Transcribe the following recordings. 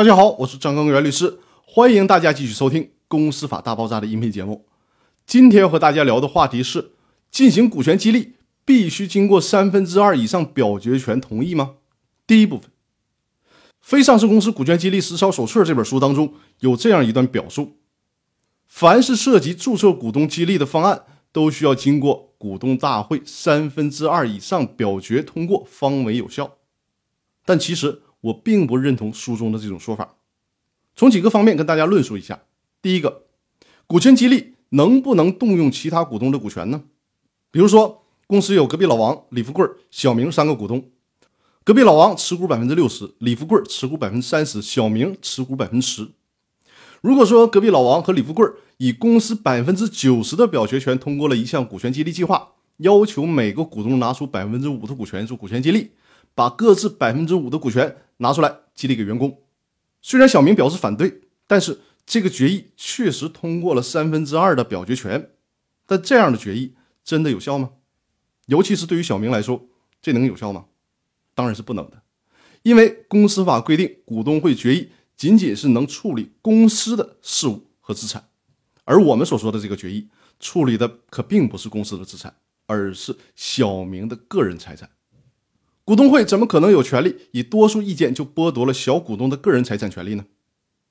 大家好，我是张刚元律师，欢迎大家继续收听《公司法大爆炸》的音频节目。今天要和大家聊的话题是：进行股权激励必须经过三分之二以上表决权同意吗？第一部分，《非上市公司股权激励实操手册》这本书当中有这样一段表述：凡是涉及注册股东激励的方案，都需要经过股东大会三分之二以上表决通过方为有效。但其实，我并不认同书中的这种说法，从几个方面跟大家论述一下。第一个，股权激励能不能动用其他股东的股权呢？比如说，公司有隔壁老王、李富贵、小明三个股东，隔壁老王持股百分之六十，李富贵持股百分之三十，小明持股百分之十。如果说隔壁老王和李富贵以公司百分之九十的表决权通过了一项股权激励计划，要求每个股东拿出百分之五的股权做股权激励，把各自百分之五的股权。拿出来激励给员工。虽然小明表示反对，但是这个决议确实通过了三分之二的表决权。但这样的决议真的有效吗？尤其是对于小明来说，这能有效吗？当然是不能的。因为公司法规定，股东会决议仅仅是能处理公司的事务和资产，而我们所说的这个决议处理的可并不是公司的资产，而是小明的个人财产。股东会怎么可能有权利以多数意见就剥夺了小股东的个人财产权利呢？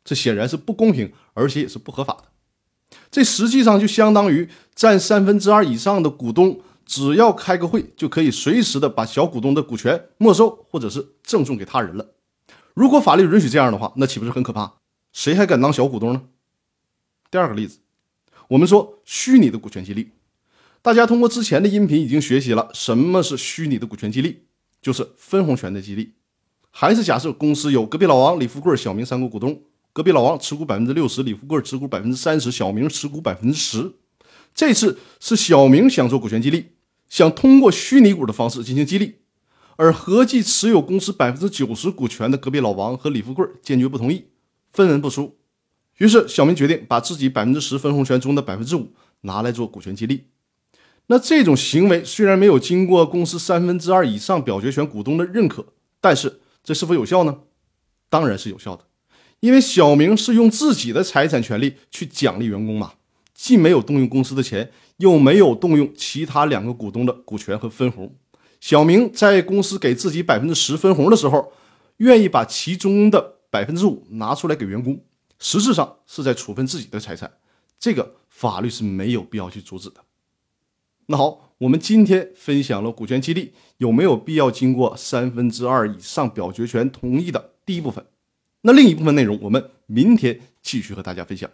这显然是不公平，而且也是不合法的。这实际上就相当于占三分之二以上的股东，只要开个会就可以随时的把小股东的股权没收或者是赠送给他人了。如果法律允许这样的话，那岂不是很可怕？谁还敢当小股东呢？第二个例子，我们说虚拟的股权激励，大家通过之前的音频已经学习了什么是虚拟的股权激励。就是分红权的激励，还是假设公司有隔壁老王、李富贵、小明三个股东，隔壁老王持股百分之六十，李富贵持股百分之三十，小明持股百分之十。这次是小明想做股权激励，想通过虚拟股的方式进行激励，而合计持有公司百分之九十股权的隔壁老王和李富贵坚决不同意，分文不出。于是小明决定把自己百分之十分红权中的百分之五拿来做股权激励。那这种行为虽然没有经过公司三分之二以上表决权股东的认可，但是这是否有效呢？当然是有效的，因为小明是用自己的财产权利去奖励员工嘛，既没有动用公司的钱，又没有动用其他两个股东的股权和分红。小明在公司给自己百分之十分红的时候，愿意把其中的百分之五拿出来给员工，实质上是在处分自己的财产，这个法律是没有必要去阻止的。那好，我们今天分享了股权激励有没有必要经过三分之二以上表决权同意的第一部分。那另一部分内容，我们明天继续和大家分享。